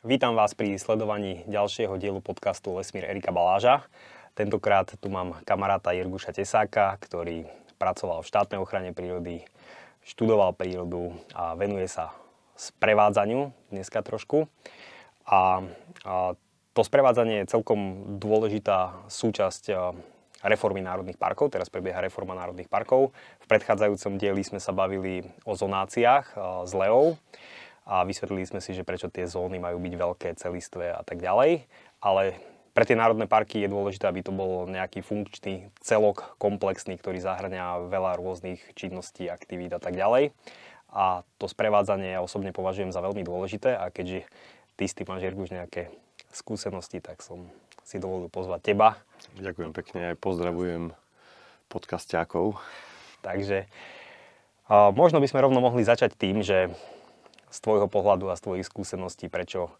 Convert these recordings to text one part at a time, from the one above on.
Vítam vás pri sledovaní ďalšieho dielu podcastu Lesmír Erika Baláža. Tentokrát tu mám kamaráta Jirguša Tesáka, ktorý pracoval v štátnej ochrane prírody, študoval prírodu a venuje sa sprevádzaniu dneska trošku. A, a to sprevádzanie je celkom dôležitá súčasť reformy národných parkov. Teraz prebieha reforma národných parkov. V predchádzajúcom dieli sme sa bavili o zonáciách s Leou a vysvetlili sme si, že prečo tie zóny majú byť veľké, celistvé a tak ďalej. Ale pre tie národné parky je dôležité, aby to bol nejaký funkčný celok, komplexný, ktorý zahrňa veľa rôznych činností, aktivít a tak ďalej. A to sprevádzanie ja osobne považujem za veľmi dôležité a keďže ty s tým máš už nejaké skúsenosti, tak som si dovolil pozvať teba. Ďakujem pekne, aj pozdravujem podcastiakov. Takže možno by sme rovno mohli začať tým, že z tvojho pohľadu a z tvojich skúseností, prečo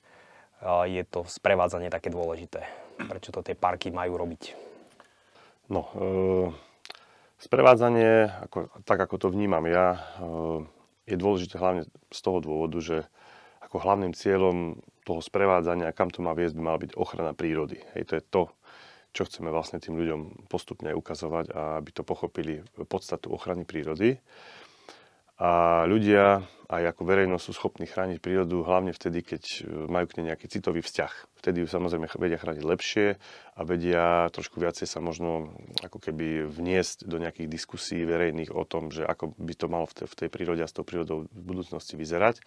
je to sprevádzanie také dôležité? Prečo to tie parky majú robiť? No, e, sprevádzanie, ako, tak ako to vnímam ja, e, je dôležité hlavne z toho dôvodu, že ako hlavným cieľom toho sprevádzania, kam to má viesť, by mala byť ochrana prírody. Hej, to je to, čo chceme vlastne tým ľuďom postupne ukazovať aby to pochopili podstatu ochrany prírody. A ľudia aj ako verejnosť sú schopní chrániť prírodu hlavne vtedy, keď e, majú k nej nejaký citový vzťah. Vtedy ju samozrejme vedia chrániť lepšie a vedia trošku viacej sa možno ako keby vniesť do nejakých diskusí verejných o tom, že ako by to malo v tej prírode a s tou prírodou v budúcnosti vyzerať.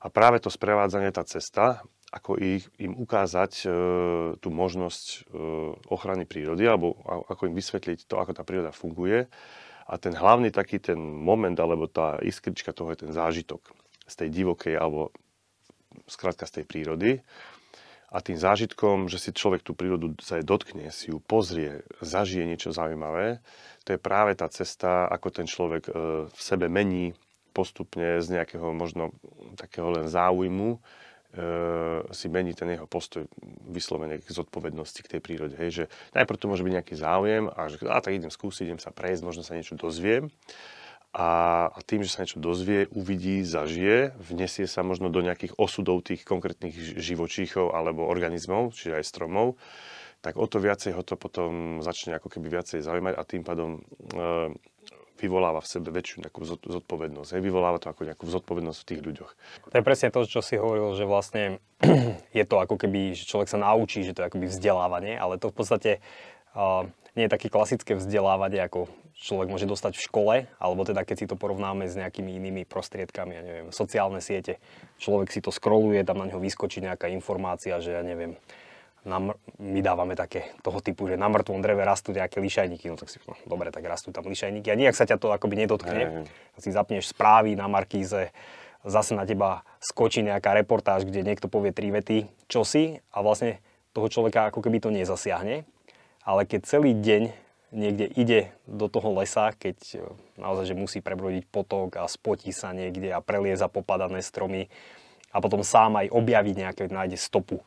A práve to sprevádzanie, tá cesta, ako ich, im ukázať e, tú možnosť e, ochrany prírody alebo ako im vysvetliť to, ako tá príroda funguje, a ten hlavný taký ten moment, alebo tá iskrička toho je ten zážitok z tej divokej, alebo skrátka z tej prírody. A tým zážitkom, že si človek tú prírodu sa jej dotkne, si ju pozrie, zažije niečo zaujímavé, to je práve tá cesta, ako ten človek e, v sebe mení postupne z nejakého možno takého len záujmu si mení ten jeho postoj vyslovene k zodpovednosti k tej prírode. Hej, že najprv to môže byť nejaký záujem a že a tak idem skúsiť, idem sa prejsť, možno sa niečo dozviem. A, a tým, že sa niečo dozvie, uvidí, zažije, vnesie sa možno do nejakých osudov tých konkrétnych živočíchov alebo organizmov, čiže aj stromov, tak o to viacej ho to potom začne ako keby viacej zaujímať a tým pádom e, vyvoláva v sebe väčšiu nejakú zodpovednosť. Hej, vyvoláva to ako nejakú zodpovednosť v tých ľuďoch. To je presne to, čo si hovoril, že vlastne je to ako keby, že človek sa naučí, že to je akoby vzdelávanie, ale to v podstate uh, nie je také klasické vzdelávanie, ako človek môže dostať v škole, alebo teda keď si to porovnáme s nejakými inými prostriedkami, ja neviem, sociálne siete. Človek si to scrolluje, tam na neho vyskočí nejaká informácia, že ja neviem, na, my dávame také toho typu, že na mŕtvom dreve rastú nejaké lišajníky, no tak si, no, dobre, tak rastú tam lišajníky a nijak sa ťa to akoby nedotkne. Hey. Si zapneš správy na Markíze, zase na teba skočí nejaká reportáž, kde niekto povie tri vety, čo si a vlastne toho človeka ako keby to nezasiahne. Ale keď celý deň niekde ide do toho lesa, keď e, naozaj, že musí prebrodiť potok a spotí sa niekde a prelieza popadané stromy a potom sám aj objaví nejaké, nájde stopu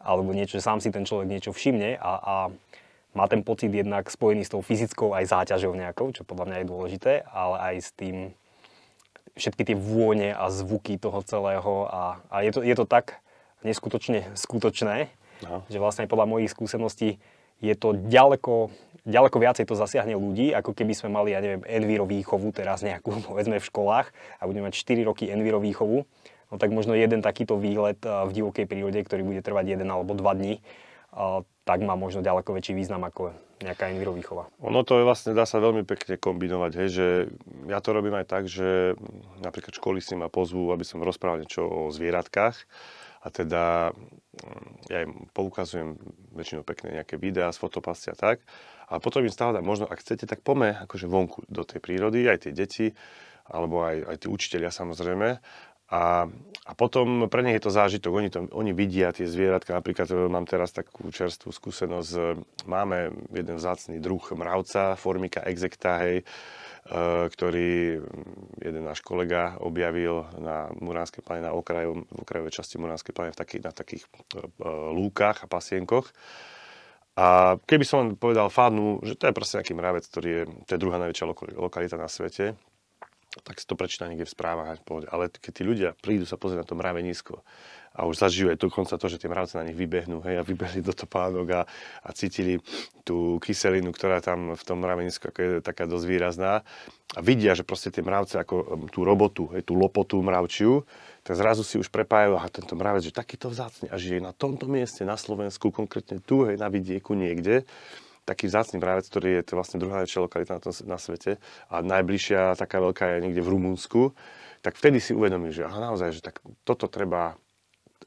alebo niečo, že sám si ten človek niečo všimne a, a má ten pocit jednak spojený s tou fyzickou aj záťažou nejakou, čo podľa mňa je dôležité, ale aj s tým všetky tie vône a zvuky toho celého a, a je, to, je to tak neskutočne skutočné, no. že vlastne podľa mojich skúseností je to ďaleko, ďaleko viacej to zasiahne ľudí, ako keby sme mali, ja neviem, enviro výchovu teraz nejakú, povedzme v školách a budeme mať 4 roky enviro výchovu no tak možno jeden takýto výlet eh, v divokej prírode, ktorý bude trvať jeden alebo dva dní, eh, tak má možno ďaleko väčší význam ako nejaká envirovýchova. Ono to je vlastne, dá sa veľmi pekne kombinovať, hej, že ja to robím aj tak, že napríklad školy si ma pozvú, aby som rozprával niečo o zvieratkách a teda mm, ja im poukazujem väčšinou pekné nejaké videá z fotopasy a tak. A potom im stále dám možno, ak chcete, tak pome akože vonku do tej prírody, aj tie deti, alebo aj, aj tí učiteľia samozrejme. A, a potom pre nich je to zážitok, oni, to, oni vidia tie zvieratka, napríklad e, mám teraz takú čerstvú skúsenosť, e, máme jeden vzácný druh mravca, formika execta, hej, e, ktorý jeden náš kolega objavil na Muránskej plane, na okraju, v okrajovej časti Muránskej plane v taký, na takých lúkach a pasienkoch. A keby som povedal fádnu, že to je proste nejaký mravec, ktorý je, to je druhá najväčšia lokalita na svete, tak si to prečíta niekde v správach. Ale keď tí ľudia prídu sa pozrieť na to mravenisko a už zažijú aj dokonca to, že tie mravce na nich vybehnú hej, a vybehli do topánok a, a cítili tú kyselinu, ktorá tam v tom mravenisku je taká dosť výrazná a vidia, že proste tie mravce ako um, tú robotu, hej, tú lopotu mravčiu, tak zrazu si už prepájajú, a tento mravec, že takýto vzácný a žije na tomto mieste, na Slovensku, konkrétne tu, hej, na vidieku niekde, taký vzácný mravec, ktorý je to vlastne druhá väčšia lokalita na, tom, na svete a najbližšia taká veľká je niekde v Rumunsku, tak vtedy si uvedomí, že aha, naozaj, že tak toto treba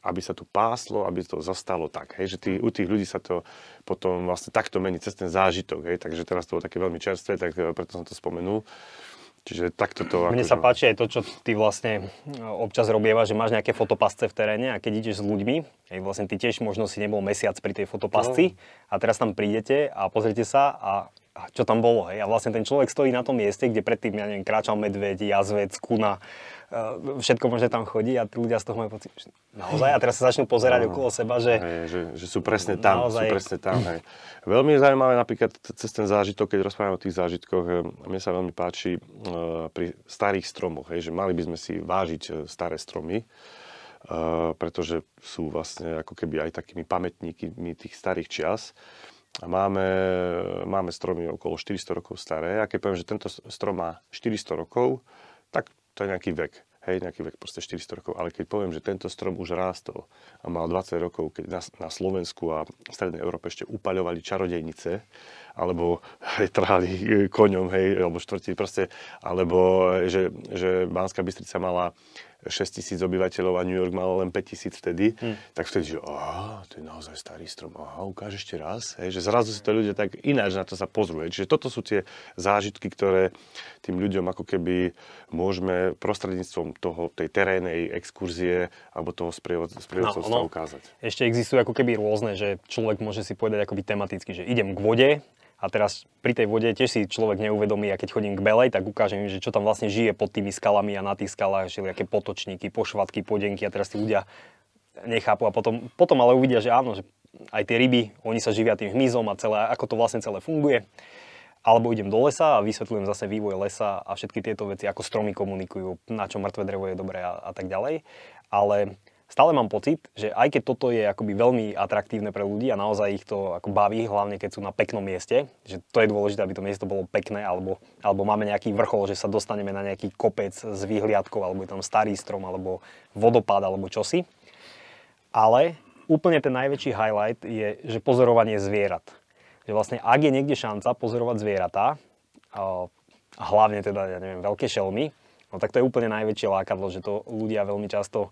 aby sa tu páslo, aby to zostalo tak. Hej, že tí, u tých ľudí sa to potom vlastne takto mení cez ten zážitok. Hej, takže teraz to bolo také veľmi čerstvé, tak eh, preto som to spomenul. Čiže takto to... Mne sa páči aj to, čo ty vlastne eh, občas robieva, že máš nejaké fotopasce v teréne a keď ideš s ľuďmi, aj vlastne ty tiež možno si nebol mesiac pri tej fotopasci no. a teraz tam prídete a pozrite sa a čo tam bolo. Hej? A vlastne ten človek stojí na tom mieste, kde predtým, ja neviem, kráčal medveď, jazvec, kuna, uh, všetko možné tam chodí a tí ľudia z toho majú pocit, že naozaj, a teraz sa začnú pozerať no, okolo seba, že... Hej, že, že sú presne tam, naozaj... sú presne tam, hej. Veľmi je zaujímavé napríklad cez ten zážitok, keď rozprávame o tých zážitkoch, mne sa veľmi páči uh, pri starých stromoch, hej, že mali by sme si vážiť staré stromy, pretože sú vlastne ako keby aj takými pamätníkmi tých starých čias. A máme, máme stromy okolo 400 rokov staré a keď poviem, že tento strom má 400 rokov, tak to je nejaký vek. Hej, nejaký vek, proste 400 rokov. Ale keď poviem, že tento strom už rástol a mal 20 rokov, keď na, na Slovensku a v Strednej Európe ešte upaľovali čarodejnice, alebo hej, trhali koňom, hej, alebo štvrtí proste, alebo že, že Banská Bystrica mala 6 tisíc obyvateľov a New York mal len 5 tisíc vtedy, hmm. tak vtedy, že aha, to je naozaj starý strom, aha, ukáž ešte raz, hej, že zrazu si to ľudia tak ináč na to sa pozrú. Čiže toto sú tie zážitky, ktoré tým ľuďom ako keby môžeme prostredníctvom toho, tej terénej exkurzie alebo toho sprievodcovstva no, no, ukázať. Ešte existujú ako keby rôzne, že človek môže si povedať akoby tematicky, že idem k vode, a teraz pri tej vode tiež si človek neuvedomí, a keď chodím k Belej, tak ukážem im, že čo tam vlastne žije pod tými skalami a na tých skalách, že aké potočníky, pošvatky, podenky a teraz tí ľudia nechápu a potom, potom ale uvidia, že áno, že aj tie ryby, oni sa živia tým hmyzom a celé, ako to vlastne celé funguje. Alebo idem do lesa a vysvetľujem zase vývoj lesa a všetky tieto veci, ako stromy komunikujú, na čo mŕtve drevo je dobré a, a tak ďalej. Ale stále mám pocit, že aj keď toto je akoby veľmi atraktívne pre ľudí a naozaj ich to ako baví, hlavne keď sú na peknom mieste, že to je dôležité, aby to miesto bolo pekné, alebo, alebo máme nejaký vrchol, že sa dostaneme na nejaký kopec s výhliadkou, alebo je tam starý strom, alebo vodopád, alebo čosi. Ale úplne ten najväčší highlight je, že pozorovanie zvierat. Že vlastne ak je niekde šanca pozorovať zvieratá, hlavne teda, ja neviem, veľké šelmy, no tak to je úplne najväčšie lákadlo, že to ľudia veľmi často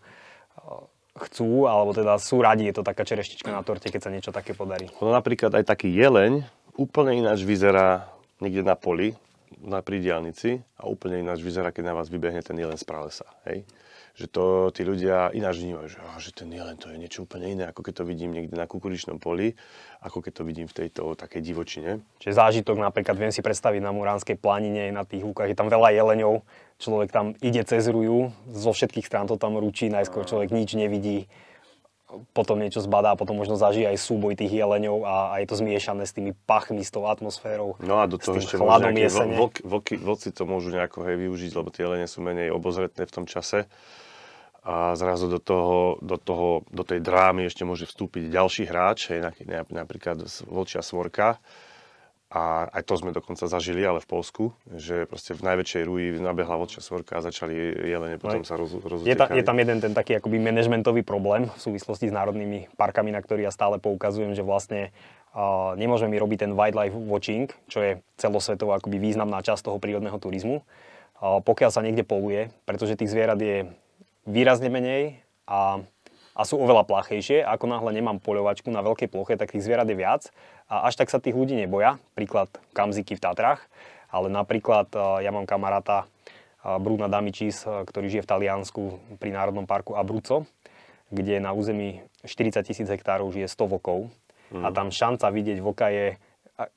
chcú, alebo teda sú radi, je to taká čereštička na torte, keď sa niečo také podarí. No napríklad aj taký jeleň úplne ináč vyzerá niekde na poli, na pridialnici a úplne ináč vyzerá, keď na vás vybehne ten jelen z pralesa. Hej? Že to tí ľudia ináč vnímajú, že, oh, že ten jelen to je niečo úplne iné, ako keď to vidím niekde na kukuričnom poli, ako keď to vidím v tejto takej divočine. Čiže zážitok napríklad viem si predstaviť na Muránskej planine, na tých lúkach, je tam veľa jeleňov, človek tam ide cez ruju, zo všetkých strán to tam ručí, najskôr človek nič nevidí, potom niečo zbadá, potom možno zažije aj súboj tých jeleňov a, a je to zmiešané s tými pachmi, s tou atmosférou. No a do toho ešte chladom jesene. Vlk, vlky, vlci to môžu nejako hej, využiť, lebo tie jelene sú menej obozretné v tom čase. A zrazu do, toho, do, toho, do tej drámy ešte môže vstúpiť ďalší hráč, hej, napríklad vlčia svorka a aj to sme dokonca zažili, ale v Polsku, že proste v najväčšej rúji nabehla vodčia svorka a začali jelene potom sa roz, je, ta, je tam jeden ten taký akoby manažmentový problém v súvislosti s národnými parkami, na ktorý ja stále poukazujem, že vlastne uh, nemôžeme my robiť ten wildlife watching, čo je celosvetovo akoby významná časť toho prírodného turizmu, uh, pokiaľ sa niekde poluje, pretože tých zvierat je výrazne menej a a sú oveľa plachejšie. Ako náhle nemám poľovačku na veľkej ploche, tak tých zvierat je viac a až tak sa tých ľudí neboja. Príklad kamziky v Tatrách, ale napríklad e, ja mám kamaráta e, Bruna Damičis, e, ktorý žije v Taliansku pri Národnom parku Abruzzo, kde na území 40 tisíc hektárov žije 100 vokov mm. a tam šanca vidieť voka je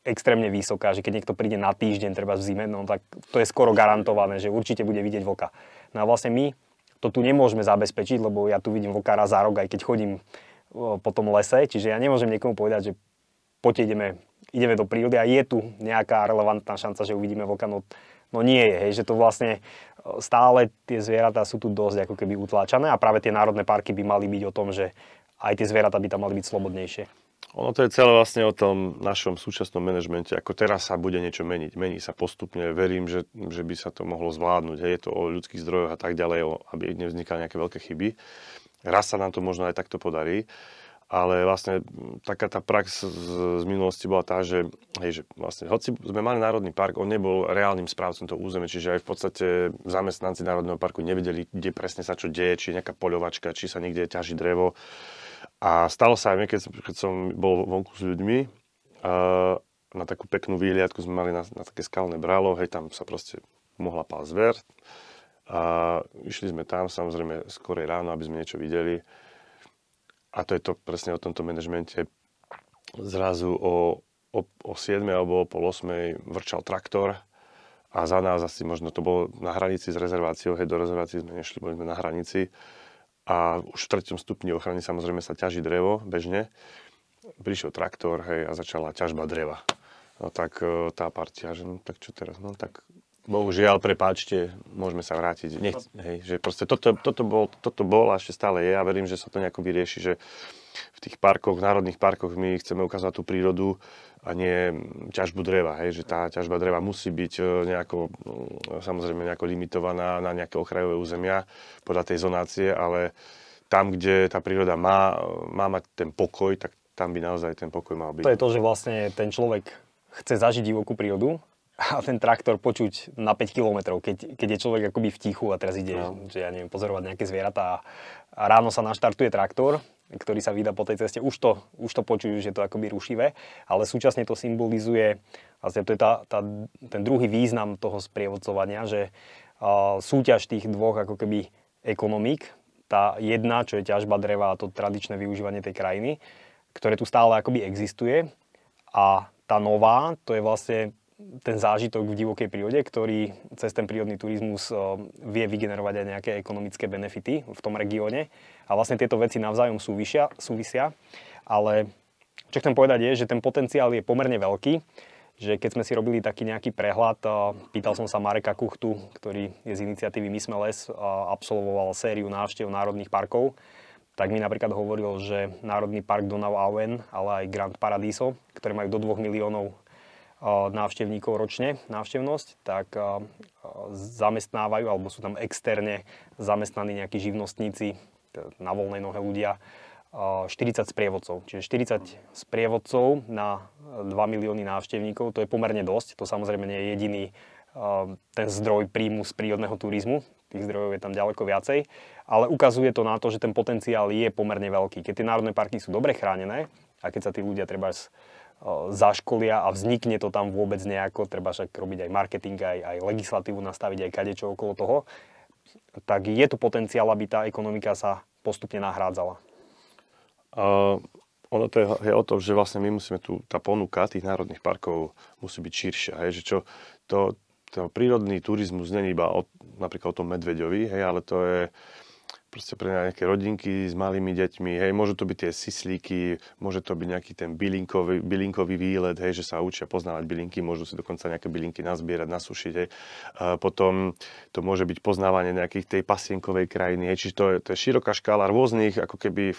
extrémne vysoká, že keď niekto príde na týždeň, treba v zime, no tak to je skoro garantované, že určite bude vidieť voka. No a vlastne my to tu nemôžeme zabezpečiť, lebo ja tu vidím vokára za rok, aj keď chodím po tom lese, čiže ja nemôžem niekomu povedať, že poďte ideme, ideme do prírody. A je tu nejaká relevantná šanca, že uvidíme vlka, no, no nie je, hej, že to vlastne stále tie zvieratá sú tu dosť ako keby utláčané. A práve tie národné parky by mali byť o tom, že aj tie zvieratá by tam mali byť slobodnejšie. Ono to je celé vlastne o tom našom súčasnom manažmente, ako teraz sa bude niečo meniť. Mení sa postupne, verím, že, že by sa to mohlo zvládnuť. Je to o ľudských zdrojoch a tak ďalej, aby nevznikali nejaké veľké chyby. Raz sa nám to možno aj takto podarí ale vlastne taká tá prax z, z minulosti bola tá, že, hej, že vlastne, hoci sme mali Národný park, on nebol reálnym správcom toho územia, čiže aj v podstate zamestnanci Národného parku nevedeli, kde presne sa čo deje, či nejaká poľovačka, či sa niekde ťaží drevo. A stalo sa aj mi, keď, keď som bol vonku s ľuďmi, uh, na takú peknú výhliadku sme mali na, na také skalné bralo, hej, tam sa proste mohla pál zver. A išli sme tam, samozrejme, skorej ráno, aby sme niečo videli a to je to presne o tomto manažmente. Zrazu o, o, o 7 alebo o pol 8 vrčal traktor a za nás asi možno to bolo na hranici s rezerváciou, hej, do rezervácií sme nešli, boli sme na hranici a už v treťom stupni ochrany samozrejme sa ťaží drevo bežne. Prišiel traktor, hej, a začala ťažba dreva. No tak e, tá partia, že no tak čo teraz, no tak bohužiaľ, prepáčte, môžeme sa vrátiť. Nech, hej, že proste toto, toto, bol, toto bol a ešte stále je a verím, že sa to nejako vyrieši, že v tých parkoch, v národných parkoch my chceme ukázať tú prírodu a nie ťažbu dreva, hej, že tá ťažba dreva musí byť e, nejako, mm, samozrejme nejako limitovaná na nejaké okrajové územia podľa tej zonácie, ale tam, kde tá príroda má, má mať ten pokoj, tak tam by naozaj ten pokoj mal byť. To je to, že vlastne ten človek chce zažiť divokú prírodu a ten traktor počuť na 5 km, keď, keď je človek akoby v tichu a teraz ide, no. že ja neviem, pozorovať nejaké zvieratá a ráno sa naštartuje traktor, ktorý sa vydá po tej ceste, už to, už to počujú, že to akoby rušivé, ale súčasne to symbolizuje, vlastne to je tá, tá, ten druhý význam toho sprievodcovania, že uh, súťaž tých dvoch ako keby ekonomík, tá jedna, čo je ťažba dreva a to tradičné využívanie tej krajiny, ktoré tu stále akoby existuje a tá nová, to je vlastne ten zážitok v divokej prírode, ktorý cez ten prírodný turizmus eh, vie vygenerovať aj nejaké ekonomické benefity v tom regióne. A vlastne tieto veci navzájom súvisia, súvisia. Ale čo chcem povedať je, že ten potenciál je pomerne veľký, že keď sme si robili taký nejaký prehľad, eh, pýtal som sa Mareka Kuchtu, ktorý je z iniciatívy My sme les, absolvoval sériu návštev národných parkov, tak mi napríklad hovoril, že Národný park Donau Auen, ale aj Grand Paradiso, ktoré majú do 2 miliónov návštevníkov ročne, návštevnosť, tak zamestnávajú, alebo sú tam externe zamestnaní nejakí živnostníci, na voľnej nohe ľudia, 40 sprievodcov. Čiže 40 sprievodcov na 2 milióny návštevníkov, to je pomerne dosť. To samozrejme nie je jediný ten zdroj príjmu z prírodného turizmu. Tých zdrojov je tam ďaleko viacej. Ale ukazuje to na to, že ten potenciál je pomerne veľký. Keď tie národné parky sú dobre chránené a keď sa tí ľudia treba zaškolia a vznikne to tam vôbec nejako, treba však robiť aj marketing, aj, aj legislatívu nastaviť, aj kadečo okolo toho, tak je tu potenciál, aby tá ekonomika sa postupne nahrádzala. Uh, ono to je, je o tom, že vlastne my musíme tu, tá ponuka tých národných parkov musí byť širšia, hej, že čo, to, to prírodný turizmus není iba o, napríklad o tom medveďovi, hej, ale to je, proste pre nejaké rodinky s malými deťmi, hej, môžu to byť tie sislíky, môže to byť nejaký ten bylinkový, bylinkový výlet, hej, že sa učia poznávať bylinky, môžu si dokonca nejaké bylinky nazbierať, nasušiť, hej. A potom to môže byť poznávanie nejakých tej pasienkovej krajiny, hej, čiže to je, to je široká škála rôznych ako keby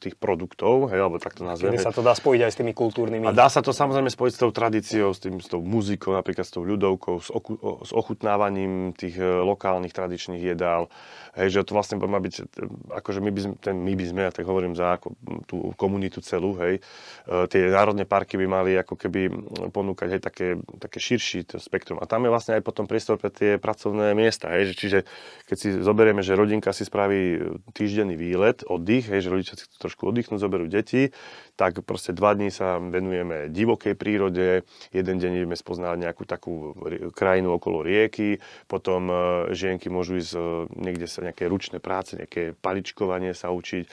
tých produktov, hej, alebo tak to nazveme. Kedy sa to dá spojiť aj s tými kultúrnymi. A dá sa to samozrejme spojiť s tou tradíciou, s, tým, s tou muzikou, napríklad s tou ľudovkou, s, oku, s ochutnávaním tých e, lokálnych tradičných jedál, hej, že to vlastne má byť, akože my by sme, ten my by sme, ja tak hovorím za ako, tú komunitu celú, hej, e, tie národné parky by mali ako keby ponúkať hej, také, také širší spektrum. A tam je vlastne aj potom priestor pre tie pracovné miesta, hej, že, čiže keď si zoberieme, že rodinka si spraví týždenný výlet, oddych, hej, že rodičia si trošku oddychnú, zoberú deti, tak proste dva dní sa venujeme divokej prírode, jeden deň ideme spoznávať nejakú takú krajinu okolo rieky, potom e, žienky môžu ísť niekde sa nejaké ručné práce, nejaké paličkovanie sa učiť, e,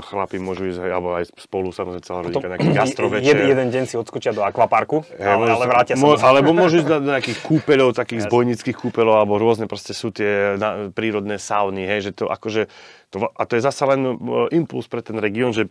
chlapi môžu ísť, alebo aj spolu samozrejme celá rodinka, nejaký gastrovečer. Jeden, jeden deň si odskočia do akvaparku, hey, ale, ale vrátia sa. Mo, alebo môžu ísť do nejakých kúpeľov, takých yes. zbojnických kúpeľov, alebo rôzne proste sú tie na, prírodné sauny, hej, že to akože, to, a to je zasa len impuls pre ten región, že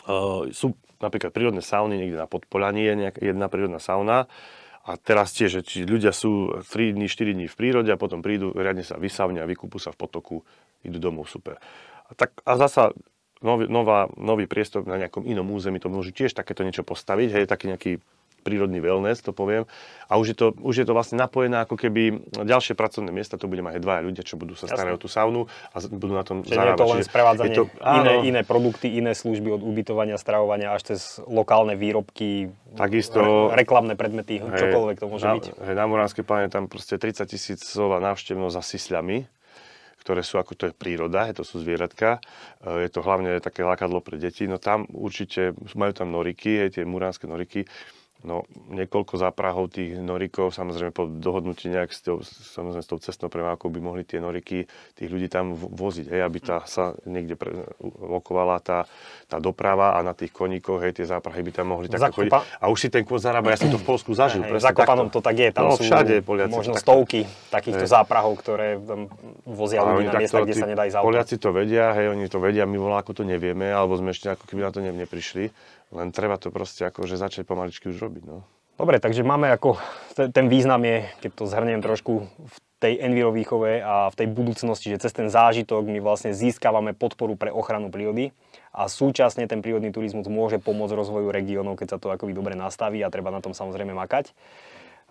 Uh, sú napríklad prírodné sauny, niekde na Podpolaní je nejaká jedna prírodná sauna A teraz tiež, či ľudia sú 3 dní, 4 dní v prírode a potom prídu, riadne sa vysavňa, vykúpu sa v potoku, idú domov, super. A, tak, a zasa nový, nová, nový priestor na nejakom inom území, to môžu tiež takéto niečo postaviť, hej, taký nejaký prírodný wellness, to poviem. A už je to, už je to vlastne napojené ako keby ďalšie pracovné miesta, to bude mať aj dvaja ľudia, čo budú sa starať o tú saunu a budú na tom Čiže zarábať. je to len sprevádzanie, to, iné, iné produkty, iné služby od ubytovania, stravovania až cez lokálne výrobky, Takisto, re, reklamné predmety, hej, čokoľvek to môže na, byť. Hej, na Moránskej pláne tam proste 30 tisícová návštevnosť za sisľami, ktoré sú ako to je príroda, to sú zvieratka. E, je to hlavne také lákadlo pre deti. No tam určite majú tam noriky, tie muránske noriky No, niekoľko záprahov tých norikov, samozrejme po dohodnutí nejak s tou, samozrejme s tou cestnou premávkou by mohli tie noriky tých ľudí tam voziť, hej, aby tá sa niekde pre, lokovala tá, tá doprava a na tých koníkoch, hej, tie záprahy by tam mohli tak chodiť. A už si ten kôz zarába, ja som to v Polsku zažil. Hej, Zakopanom to tak je, tam no, sú všade Poliaci možno takto, stovky takýchto hej. záprahov, ktoré tam vozia ľudí na miesta, kde sa nedá ísť Poliaci to vedia, hej, oni to vedia, my volá, ako to nevieme, alebo sme ešte ako keby na to neprišli. Len treba to proste akože začať pomaličky už robiť. No. Dobre, takže máme ako, ten význam je, keď to zhrniem trošku, v tej envirovýchove a v tej budúcnosti, že cez ten zážitok my vlastne získavame podporu pre ochranu prírody a súčasne ten prírodný turizmus môže pomôcť rozvoju regiónov, keď sa to akoby dobre nastaví a treba na tom samozrejme makať.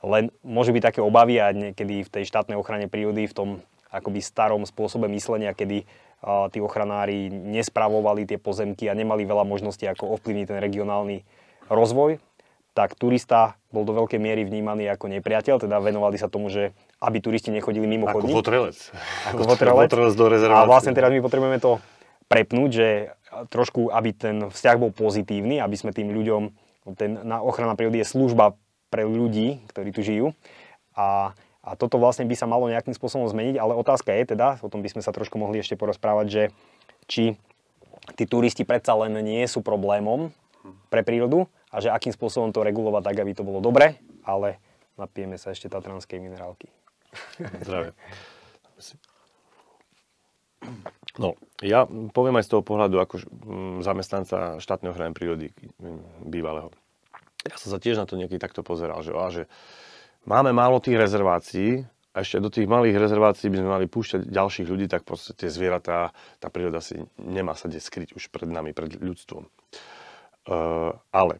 Len môžu byť také obavy a niekedy v tej štátnej ochrane prírody, v tom akoby starom spôsobe myslenia, kedy tí ochranári nespravovali tie pozemky a nemali veľa možností, ako ovplyvniť ten regionálny rozvoj, tak turista bol do veľkej miery vnímaný ako nepriateľ, teda venovali sa tomu, že aby turisti nechodili mimo ako chodník. Votrelec. Ako votrelec. votrelec do rezervácie. A vlastne teraz my potrebujeme to prepnúť, že trošku, aby ten vzťah bol pozitívny, aby sme tým ľuďom, ten na ochrana prírody je služba pre ľudí, ktorí tu žijú. A a toto vlastne by sa malo nejakým spôsobom zmeniť, ale otázka je teda, o tom by sme sa trošku mohli ešte porozprávať, že či tí turisti predsa len nie sú problémom pre prírodu a že akým spôsobom to regulovať tak, aby to bolo dobre, ale napijeme sa ešte tatranskej minerálky. Zdravie. No, ja poviem aj z toho pohľadu ako zamestnanca štátneho ochrany prírody bývalého. Ja som sa tiež na to niekedy takto pozeral, že, že máme málo tých rezervácií, a ešte do tých malých rezervácií by sme mali púšťať ďalších ľudí, tak proste tie zvieratá, tá príroda si nemá sa kde skryť už pred nami, pred ľudstvom. Uh, ale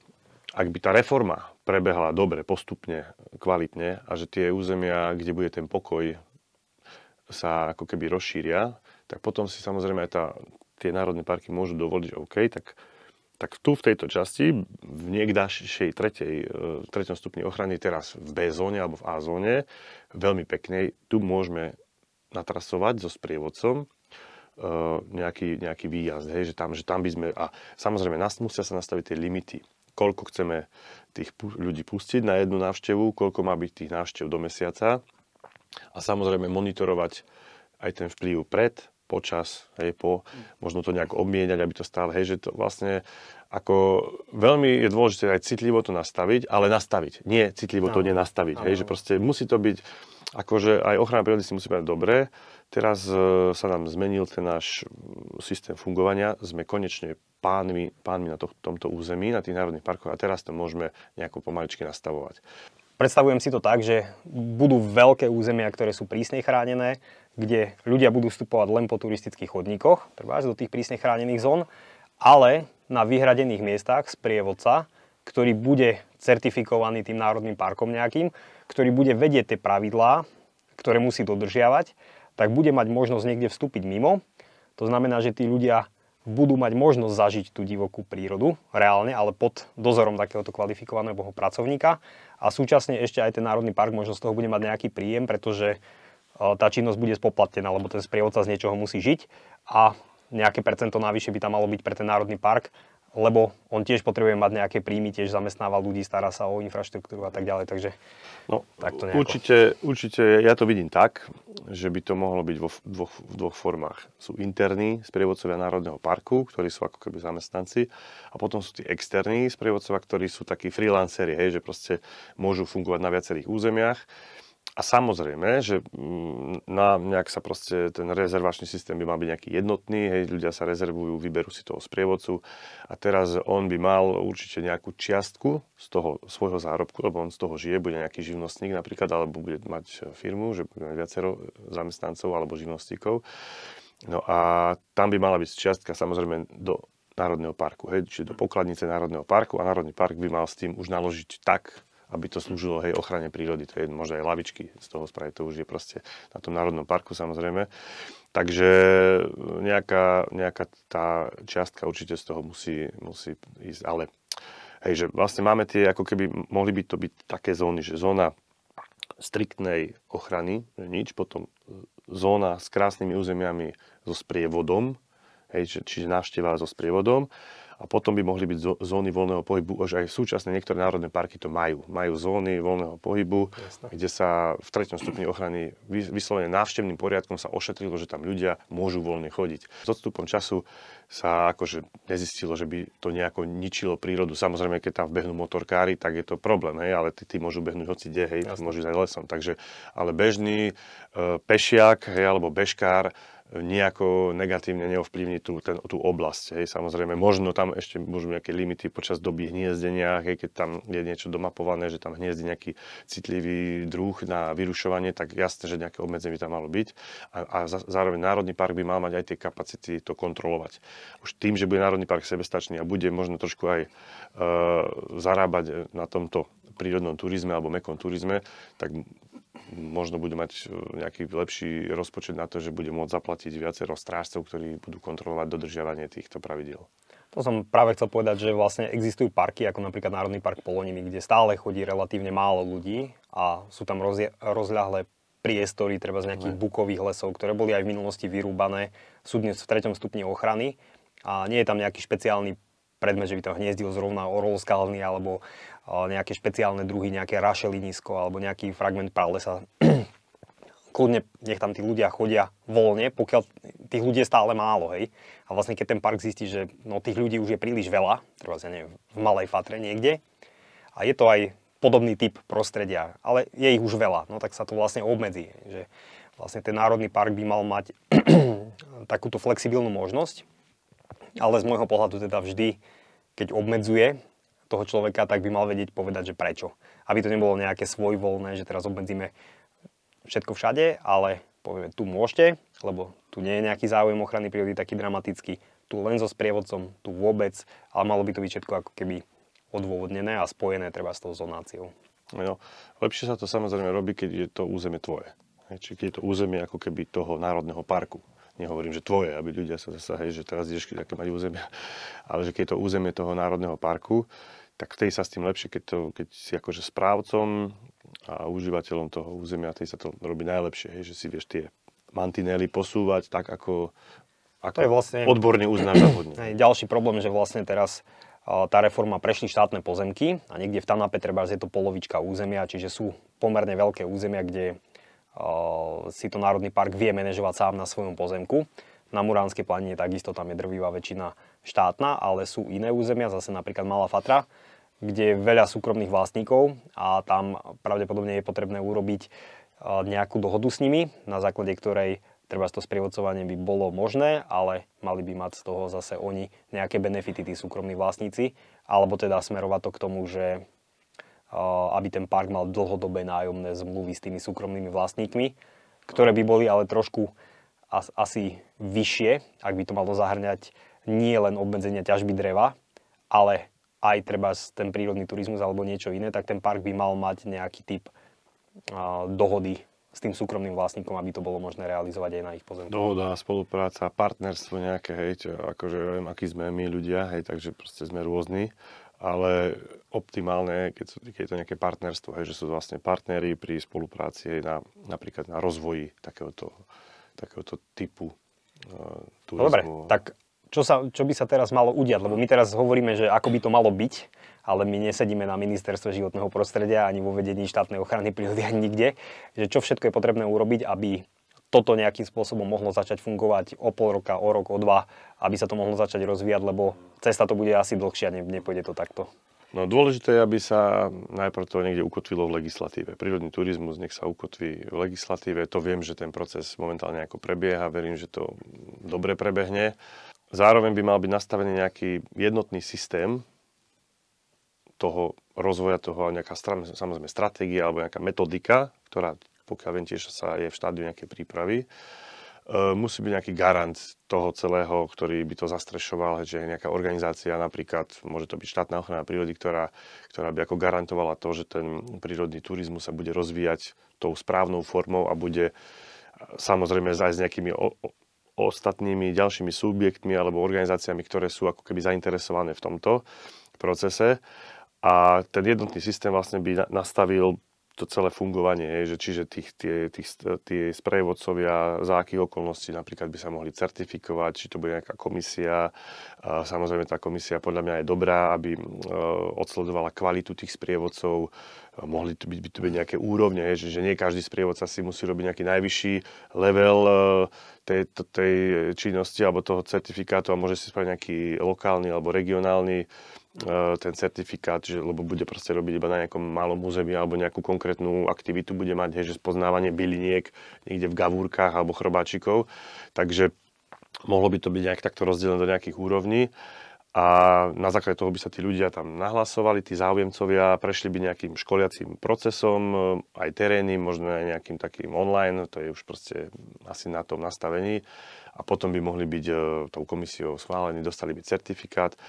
ak by tá reforma prebehla dobre, postupne, kvalitne a že tie územia, kde bude ten pokoj, sa ako keby rozšíria, tak potom si samozrejme aj tá, tie národné parky môžu dovoliť, OK, tak tak tu v tejto časti, v niekdašej tretej, e, treťom stupni ochrany, teraz v B zóne alebo v A zóne, veľmi peknej, tu môžeme natrasovať so sprievodcom e, nejaký, nejaký výjazd, hej, že, tam, že tam by sme, a samozrejme nás musia sa nastaviť tie limity, koľko chceme tých ľudí pustiť na jednu návštevu, koľko má byť tých návštev do mesiaca a samozrejme monitorovať aj ten vplyv pred, počas, hej, po, možno to nejak obmieniať, aby to stále, hej, že to vlastne ako veľmi je dôležité aj citlivo to nastaviť, ale nastaviť, nie citlivo no. to nenastaviť, no. hej, že proste musí to byť, akože aj ochrana prírody si musí byť dobré, teraz e, sa nám zmenil ten náš systém fungovania, sme konečne pánmi, pánmi na to, tomto území, na tých národných parkoch a teraz to môžeme nejako pomaličky nastavovať. Predstavujem si to tak, že budú veľké územia, ktoré sú prísne chránené, kde ľudia budú vstupovať len po turistických chodníkoch, treba do tých prísne chránených zón, ale na vyhradených miestach sprievodca, ktorý bude certifikovaný tým národným parkom nejakým, ktorý bude vedieť tie pravidlá, ktoré musí dodržiavať, tak bude mať možnosť niekde vstúpiť mimo. To znamená, že tí ľudia budú mať možnosť zažiť tú divokú prírodu reálne, ale pod dozorom takéhoto kvalifikovaného pracovníka. A súčasne ešte aj ten Národný park možno z toho bude mať nejaký príjem, pretože tá činnosť bude spoplatnená, lebo ten sprievodca z niečoho musí žiť a nejaké percento navyše by tam malo byť pre ten národný park, lebo on tiež potrebuje mať nejaké príjmy, tiež zamestnáva ľudí, stará sa o infraštruktúru a tak ďalej, takže no, takto nejako. Určite, určite ja to vidím tak, že by to mohlo byť vo dvoch, v dvoch formách. Sú interní sprievodcovia Národného parku, ktorí sú ako keby zamestnanci a potom sú tí externí sprievodcovia, ktorí sú takí freelanceri, hej, že proste môžu fungovať na viacerých územiach a samozrejme, že mm, na nejak sa proste ten rezervačný systém by mal byť nejaký jednotný, hej, ľudia sa rezervujú, vyberú si toho sprievodcu a teraz on by mal určite nejakú čiastku z toho svojho zárobku, lebo on z toho žije, bude nejaký živnostník napríklad, alebo bude mať firmu, že bude mať viacero zamestnancov alebo živnostníkov. No a tam by mala byť čiastka samozrejme do Národného parku, hej, čiže do pokladnice Národného parku a Národný park by mal s tým už naložiť tak, aby to slúžilo hej, ochrane prírody. To je možno aj lavičky z toho spraviť, to už je proste na tom národnom parku samozrejme. Takže nejaká, nejaká tá čiastka určite z toho musí, musí ísť. Ale hej, že vlastne máme tie, ako keby mohli by to byť také zóny, že zóna striktnej ochrany, že nič, potom zóna s krásnymi územiami so sprievodom, hej, čiže návšteva so sprievodom a potom by mohli byť zóny voľného pohybu. Už aj súčasné niektoré národné parky to majú. Majú zóny voľného pohybu, Jasne. kde sa v treťom stupni ochrany vyslovene návštevným poriadkom sa ošetrilo, že tam ľudia môžu voľne chodiť. S odstupom času sa akože nezistilo, že by to nejako ničilo prírodu. Samozrejme, keď tam vbehnú motorkári, tak je to problém, hej, ale tí, tí môžu behnúť hoci kde, hej, môžu ísť aj lesom. Takže, ale bežný e, pešiak, hej, alebo bežkár, nejako negatívne neovplyvní tú, ten, tú oblasť. Hej. Samozrejme, možno tam ešte môžu nejaké limity počas doby hniezdenia, hej, keď tam je niečo domapované, že tam hniezdi nejaký citlivý druh na vyrušovanie, tak jasné, že nejaké obmedzenie by tam malo byť. A, a zároveň Národný park by mal mať aj tie kapacity to kontrolovať. Už tým, že bude Národný park sebestačný a bude možno trošku aj e, zarábať na tomto prírodnom turizme alebo mekom turizme, tak možno budú mať e, nejaký lepší rozpočet na to, že bude môcť zaplatiť viacero strážcov, ktorí budú kontrolovať dodržiavanie týchto pravidel. To som práve chcel povedať, že vlastne existujú parky, ako napríklad Národný park Poloniny, kde stále chodí relatívne málo ľudí a sú tam rozje- rozľahlé priestory, treba z nejakých bukových lesov, ktoré boli aj v minulosti vyrúbané, sú dnes v treťom stupni ochrany a nie je tam nejaký špeciálny predmet, že by tam hniezdil zrovna orol skalný alebo nejaké špeciálne druhy, nejaké rašelinisko alebo nejaký fragment pralesa. Kľudne nech tam tí ľudia chodia voľne, pokiaľ tých ľudí je stále málo, hej. A vlastne keď ten park zistí, že no, tých ľudí už je príliš veľa, treba ja neviem, v malej fatre niekde, a je to aj podobný typ prostredia, ale je ich už veľa, no tak sa to vlastne obmedzí. Že vlastne ten národný park by mal mať takúto flexibilnú možnosť, ale z môjho pohľadu teda vždy, keď obmedzuje toho človeka, tak by mal vedieť povedať, že prečo. Aby to nebolo nejaké svojvoľné, že teraz obmedzíme všetko všade, ale povieme, tu môžete, lebo tu nie je nejaký záujem ochrany prírody taký dramatický, tu len so sprievodcom, tu vôbec, ale malo by to byť všetko ako keby odôvodnené a spojené treba s tou zonáciou. No, lepšie sa to samozrejme robí, keď je to územie tvoje. Čiže keď je to územie ako keby toho národného parku nehovorím, že tvoje, aby ľudia sa zase, hej, že teraz ideš aké mať územie, ale že keď je to územie toho národného parku, tak vtedy sa s tým lepšie, keď, to, keď si akože správcom a užívateľom toho územia, vtedy sa to robí najlepšie, hej, že si vieš tie mantinely posúvať tak, ako, ako to je vlastne, odborne uznáš za hodne. Ďalší problém, že vlastne teraz tá reforma prešli štátne pozemky a niekde v Tanape treba je to polovička územia, čiže sú pomerne veľké územia, kde si to Národný park vie manažovať sám na svojom pozemku. Na Muránskej planine takisto tam je drvivá väčšina štátna, ale sú iné územia, zase napríklad Malá Fatra, kde je veľa súkromných vlastníkov a tam pravdepodobne je potrebné urobiť nejakú dohodu s nimi, na základe ktorej treba to sprievodcovanie by bolo možné, ale mali by mať z toho zase oni nejaké benefity, tí súkromní vlastníci, alebo teda smerovať to k tomu, že aby ten park mal dlhodobé nájomné zmluvy s tými súkromnými vlastníkmi, ktoré by boli ale trošku asi vyššie, ak by to malo zahrňať nie len obmedzenia ťažby dreva, ale aj treba ten prírodný turizmus alebo niečo iné, tak ten park by mal mať nejaký typ dohody s tým súkromným vlastníkom, aby to bolo možné realizovať aj na ich pozemku. Dohoda, spolupráca, partnerstvo nejaké, hej, čo, akože viem, akí sme my ľudia, hej, takže proste sme rôzni ale optimálne, keď, sú, keď je to nejaké partnerstvo, hej, že sú vlastne partnery pri spolupráci na, napríklad na rozvoji takéhoto, takéhoto typu uh, turizmu. Dobre, tak čo, sa, čo by sa teraz malo udiať? Lebo my teraz hovoríme, že ako by to malo byť, ale my nesedíme na ministerstve životného prostredia ani vo vedení štátnej ochrany prírody ani nikde. Že čo všetko je potrebné urobiť, aby toto nejakým spôsobom mohlo začať fungovať o pol roka, o rok, o dva, aby sa to mohlo začať rozvíjať, lebo cesta to bude asi dlhšia, ne, nepôjde to takto. No dôležité je, aby sa najprv to niekde ukotvilo v legislatíve. Prírodný turizmus nech sa ukotví v legislatíve. To viem, že ten proces momentálne ako prebieha. Verím, že to dobre prebehne. Zároveň by mal byť nastavený nejaký jednotný systém toho rozvoja, toho nejaká samozrejme stratégia alebo nejaká metodika, ktorá pokiaľ viem tiež sa je v štádiu nejakej prípravy. E, musí byť nejaký garant toho celého, ktorý by to zastrešoval, že nejaká organizácia, napríklad, môže to byť štátna ochrana prírody, ktorá, ktorá by ako garantovala to, že ten prírodný turizmus sa bude rozvíjať tou správnou formou a bude samozrejme aj s nejakými o, o, ostatnými ďalšími subjektmi alebo organizáciami, ktoré sú ako keby zainteresované v tomto procese. A ten jednotný systém vlastne by nastavil to celé fungovanie, že čiže tých, tie, tých, tie sprejvodcovia za akých okolností napríklad by sa mohli certifikovať, či to bude nejaká komisia. Samozrejme tá komisia podľa mňa je dobrá, aby e, odsledovala kvalitu tých sprievodcov, mohli to byť, by to byť nejaké úrovne, že, že nie každý sprievodca si musí robiť nejaký najvyšší level e, tej, tej činnosti alebo toho certifikátu a môže si spraviť nejaký lokálny alebo regionálny ten certifikát, že, lebo bude proste robiť iba na nejakom malom území alebo nejakú konkrétnu aktivitu bude mať, hej, že spoznávanie byliniek niekde v gavúrkach alebo chrobáčikov. Takže mohlo by to byť nejak takto rozdelené do nejakých úrovní a na základe toho by sa tí ľudia tam nahlasovali, tí záujemcovia, prešli by nejakým školiacím procesom, e, aj terénnym, možno aj nejakým takým online, to je už proste asi na tom nastavení a potom by mohli byť e, tou komisiou schválení, dostali by certifikát e,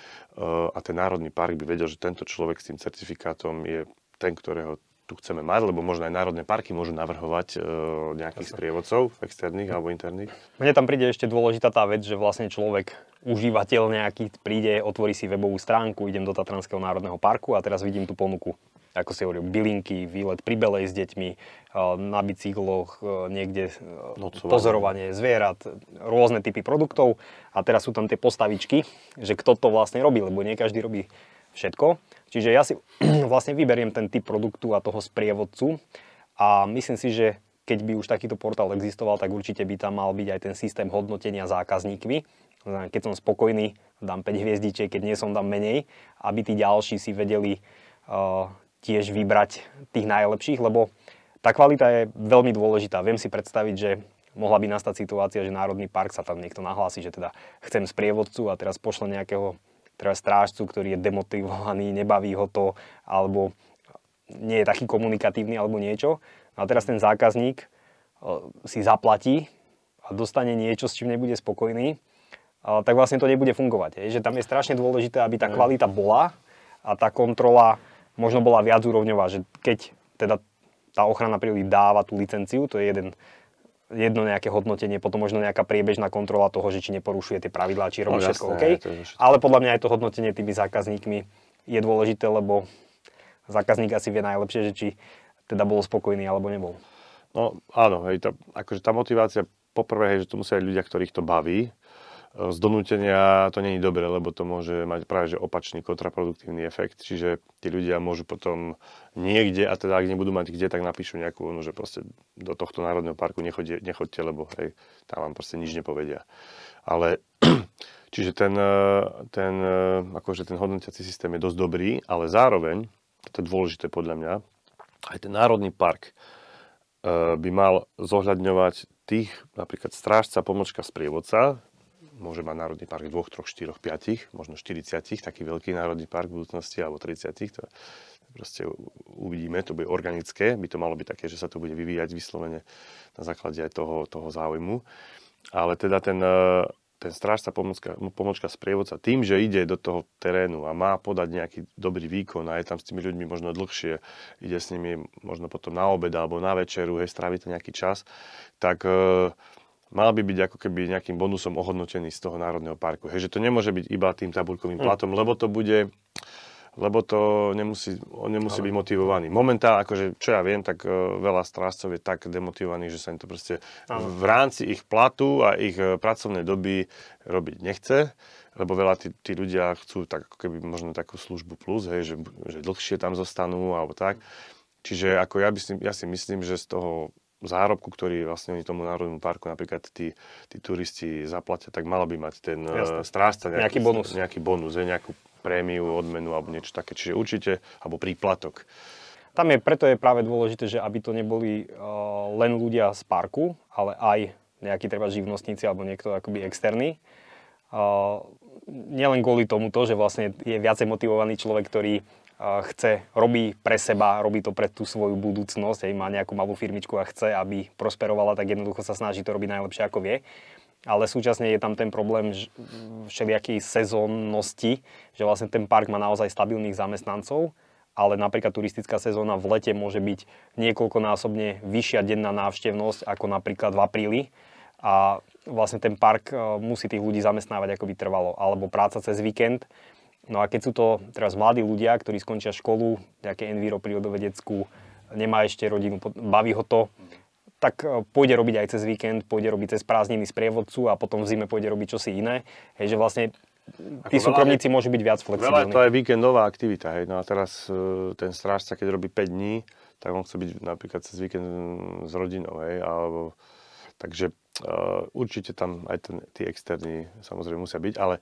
a ten národný park by vedel, že tento človek s tým certifikátom je ten, ktorého tu chceme mať, lebo možno aj národné parky môžu navrhovať e, nejakých sprievodcov, externých alebo interných. Mne tam príde ešte dôležitá tá vec, že vlastne človek, užívateľ nejaký príde, otvorí si webovú stránku, idem do Tatranského národného parku a teraz vidím tú ponuku ako si hovoril, bylinky, výlet pri Belej s deťmi, e, na bicykloch, e, niekde e, Nocovanie. pozorovanie zvierat, rôzne typy produktov a teraz sú tam tie postavičky, že kto to vlastne robí, lebo nie každý robí všetko. Čiže ja si vlastne vyberiem ten typ produktu a toho sprievodcu a myslím si, že keď by už takýto portál existoval, tak určite by tam mal byť aj ten systém hodnotenia zákazníkmi. Keď som spokojný, dám 5 hviezdičiek, keď nie som, dám menej, aby tí ďalší si vedeli tiež vybrať tých najlepších, lebo tá kvalita je veľmi dôležitá. Viem si predstaviť, že mohla by nastať situácia, že Národný park sa tam niekto nahlási, že teda chcem sprievodcu a teraz pošle nejakého teda strážcu, ktorý je demotivovaný, nebaví ho to, alebo nie je taký komunikatívny alebo niečo. A teraz ten zákazník e, si zaplatí a dostane niečo, s čím nebude spokojný, tak vlastne to nebude fungovať. Je, že tam je strašne dôležité, aby tá kvalita bola a tá kontrola možno bola viac úrovňová, že keď teda tá ochrana prírody dáva tú licenciu, to je jeden jedno nejaké hodnotenie, potom možno nejaká priebežná kontrola toho, že či neporušuje tie pravidlá, či robí no, všetko OK. Všetko. Ale podľa mňa aj to hodnotenie tými zákazníkmi je dôležité, lebo zákazník asi vie najlepšie, že či teda bol spokojný alebo nebol. No áno, hej, tá, akože tá motivácia poprvé, hej, že to musia aj ľudia, ktorých to baví, z donútenia to není dobre, lebo to môže mať práve že opačný kontraproduktívny efekt, čiže tí ľudia môžu potom niekde, a teda ak nebudú mať kde, tak napíšu nejakú, no, že proste do tohto národného parku nechoďte, nechoďte lebo hej, tam vám proste nič nepovedia. Ale čiže ten, ten, akože ten hodnotiaci systém je dosť dobrý, ale zároveň, to je dôležité podľa mňa, aj ten národný park eh, by mal zohľadňovať tých, napríklad strážca, pomočka, sprievodca, môže mať národný park dvoch, troch, štyroch, piatich, možno 40, taký veľký národný park v budúcnosti, alebo 30, to proste uvidíme, to bude organické, by to malo byť také, že sa to bude vyvíjať vyslovene na základe aj toho, toho záujmu. Ale teda ten, e, ten strážca pomočka, pomočka sprievodca tým, že ide do toho terénu a má podať nejaký dobrý výkon a je tam s tými ľuďmi možno dlhšie, ide s nimi možno potom na obed alebo na večeru, hej, strávi to nejaký čas, tak uh, mal by byť ako keby nejakým bonusom ohodnotený z toho národného parku. Hej, že to nemôže byť iba tým tabulkovým hm. platom, lebo to bude lebo to nemusí, on nemusí byť motivovaný. Momentálne, akože, čo ja viem, tak uh, veľa strážcov je tak demotivovaných, že sa im to proste Ale. v rámci ich platu a ich uh, pracovnej doby robiť nechce, lebo veľa tí, tí ľudia chcú tak ako keby možno takú službu plus, hej, že, že dlhšie tam zostanú alebo tak. Čiže ako ja, by si, ja si myslím, že z toho zárobku, ktorý vlastne oni tomu národnému parku napríklad tí, tí turisti zaplatia, tak malo by mať ten Jasne. strážca nejaký, nejaký bonus. Nejaký bonus, je, nejakú prémiu, odmenu alebo niečo také. Čiže určite, alebo príplatok. Tam je, preto je práve dôležité, že aby to neboli uh, len ľudia z parku, ale aj nejakí treba živnostníci alebo niekto akoby externý. Uh, nielen kvôli tomuto, že vlastne je viacej motivovaný človek, ktorý chce, robí pre seba, robí to pre tú svoju budúcnosť, aj má nejakú malú firmičku a chce, aby prosperovala, tak jednoducho sa snaží to robiť najlepšie ako vie. Ale súčasne je tam ten problém všelijakej sezónnosti, že vlastne ten park má naozaj stabilných zamestnancov, ale napríklad turistická sezóna v lete môže byť niekoľkonásobne vyššia denná návštevnosť ako napríklad v apríli a vlastne ten park e, musí tých ľudí zamestnávať ako by trvalo, alebo práca cez víkend. No a keď sú to teraz mladí ľudia, ktorí skončia školu, nejaké enviro prírodovedeckú, nemá ešte rodinu, baví ho to, tak e, pôjde robiť aj cez víkend, pôjde robiť cez prázdniny sprievodcu a potom v zime pôjde robiť čosi iné. Hej, že vlastne tí súkromníci môžu byť viac flexibilní. Veľa to je víkendová aktivita. Hej. No a teraz uh, ten strážca, keď robí 5 dní, tak on chce byť napríklad cez víkend s rodinou. Hej, alebo, takže uh, určite tam aj ten, tí externí samozrejme musia byť, ale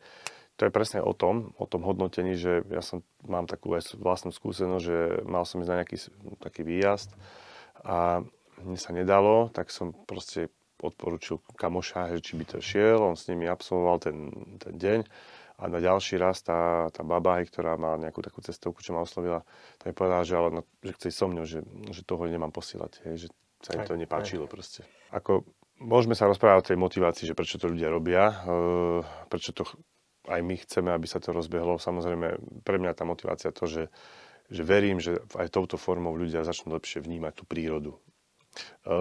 to je presne o tom, o tom hodnotení, že ja som, mám takú aj vlastnú skúsenosť, že mal som ísť na nejaký taký výjazd a mne sa nedalo, tak som proste odporučil kamoša, že či by to šiel, on s nimi absolvoval ten, ten deň a na ďalší raz tá, tá baba, ktorá má nejakú takú cestovku, čo ma oslovila, tak mi povedala, že, ale no, že chce so mňou, že, že toho nemám posílať, hej, že sa im to nepáčilo proste. Ako, môžeme sa rozprávať o tej motivácii, že prečo to ľudia robia, e, prečo to aj my chceme, aby sa to rozbehlo. Samozrejme, pre mňa tá motivácia to, že, že verím, že aj touto formou ľudia začnú lepšie vnímať tú prírodu. E,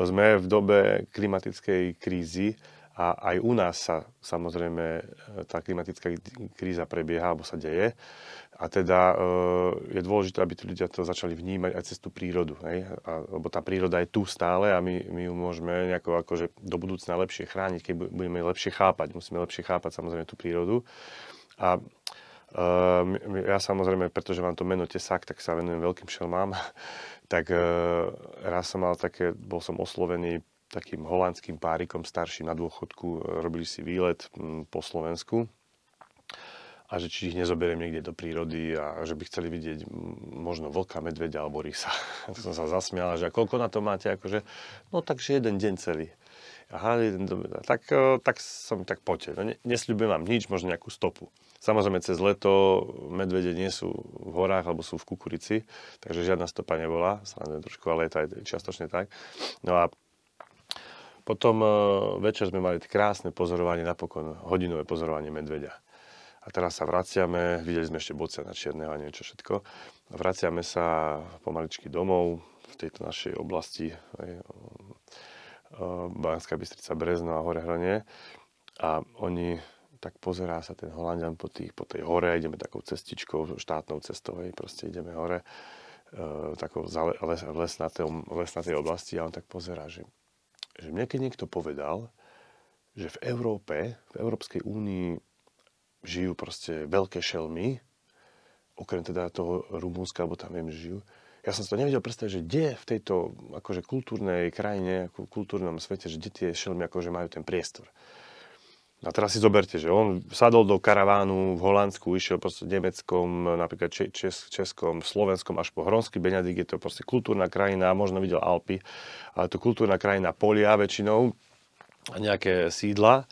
sme v dobe klimatickej krízy, a aj u nás sa samozrejme e, tá klimatická kríza prebieha, alebo sa deje. A teda e, je dôležité, aby tí ľudia to začali vnímať aj cez tú prírodu. Hej? A, lebo tá príroda je tu stále a my, my ju môžeme nejako akože do budúcna lepšie chrániť, keď budeme lepšie chápať. Musíme lepšie chápať samozrejme tú prírodu. A e, ja samozrejme, pretože mám to meno Tesak, tak sa venujem veľkým šelmám. tak raz som mal také, bol som oslovený takým holandským párikom starším na dôchodku, e, robili si výlet po Slovensku a že či ich nezoberiem niekde do prírody a že by chceli vidieť možno vlka, medveďa alebo rysa. tak som sa zasmiala, že a koľko na to máte? Akože, no takže jeden deň celý. Aha, jeden tak, e, tak som tak poďte. No, nesľubujem vám nič, možno nejakú stopu. Samozrejme, cez leto medvede nie sú v horách, alebo sú v kukurici, takže žiadna stopa nebola, samozrejme trošku, ale je to aj čiastočne tak. No a potom e, večer sme mali krásne pozorovanie, napokon hodinové pozorovanie medveďa. A teraz sa vraciame, videli sme ešte bocia na čierneho a niečo všetko. A vraciame sa pomaličky domov v tejto našej oblasti, aj, Banská Bystrica, Brezno a Horehronie. A oni, tak pozerá sa ten Holandian po, tých, po tej hore, ideme takou cestičkou, štátnou cestou, hej, proste ideme hore, e, takou les, lesnatej, lesnatej oblasti a on tak pozerá, že že mne keď niekto povedal, že v Európe, v Európskej únii žijú proste veľké šelmy, okrem teda toho Rumúnska, alebo tam viem, že žijú, ja som si to nevedel predstaviť, že kde v tejto akože kultúrnej krajine, ako kultúrnom svete, že kde tie šelmy akože majú ten priestor. A teraz si zoberte, že on sadol do karavánu v Holandsku, išiel proste v Nemeckom, napríklad Čes, Českom, Slovenskom až po Hronský Beňadik, je to proste kultúrna krajina, možno videl Alpy, ale to kultúrna krajina polia väčšinou a nejaké sídla.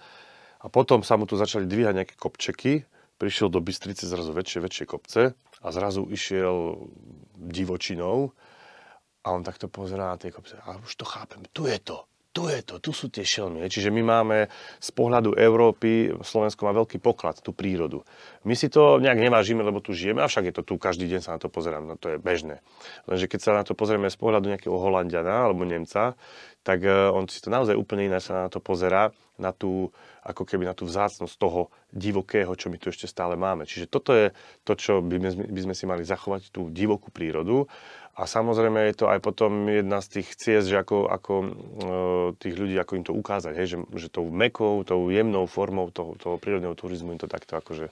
A potom sa mu tu začali dvíhať nejaké kopčeky, prišiel do Bystrice zrazu väčšie, väčšie kopce a zrazu išiel divočinou a on takto pozerá na tie kopce. A už to chápem, tu je to tu je to, tu sú tie šelmy. Čiže my máme z pohľadu Európy, Slovensko má veľký poklad, tú prírodu. My si to nejak nevážime, lebo tu žijeme, avšak je to tu, každý deň sa na to pozerám, no to je bežné. Lenže keď sa na to pozrieme z pohľadu nejakého Holandiana alebo Nemca, tak e, on si to naozaj úplne iné sa na to pozerá, na tú, ako keby na tú vzácnosť toho divokého, čo my tu ešte stále máme. Čiže toto je to, čo by, by sme si mali zachovať, tú divokú prírodu a samozrejme je to aj potom jedna z tých ciest, že ako, ako e, tých ľudí, ako im to ukázať, hej, že, že tou mekou, tou jemnou formou toho, toho prírodného turizmu im to takto akože...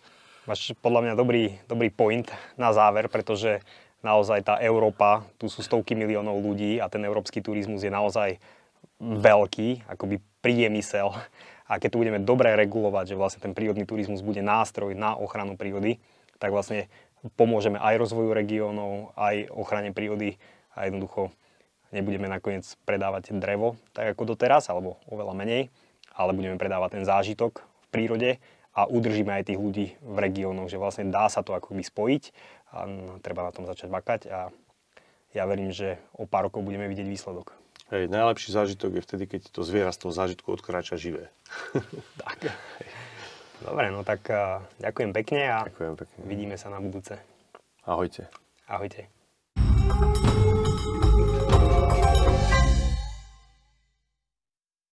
Máš podľa mňa dobrý, dobrý point na záver, pretože naozaj tá Európa, tu sú stovky miliónov ľudí a ten európsky turizmus je naozaj veľký, akoby priemysel. A keď tu budeme dobre regulovať, že vlastne ten prírodný turizmus bude nástroj na ochranu prírody, tak vlastne pomôžeme aj rozvoju regiónov, aj ochrane prírody a jednoducho nebudeme nakoniec predávať drevo tak ako doteraz, alebo oveľa menej, ale budeme predávať ten zážitok v prírode a udržíme aj tých ľudí v regiónoch, že vlastne dá sa to akoby spojiť a treba na tom začať makať a ja verím, že o pár rokov budeme vidieť výsledok. Hej, najlepší zážitok je vtedy, keď to zviera z toho zážitku odkráča živé. tak. Dobre, no tak uh, ďakujem pekne a ďakujem pekne. vidíme sa na budúce. Ahojte. Ahojte.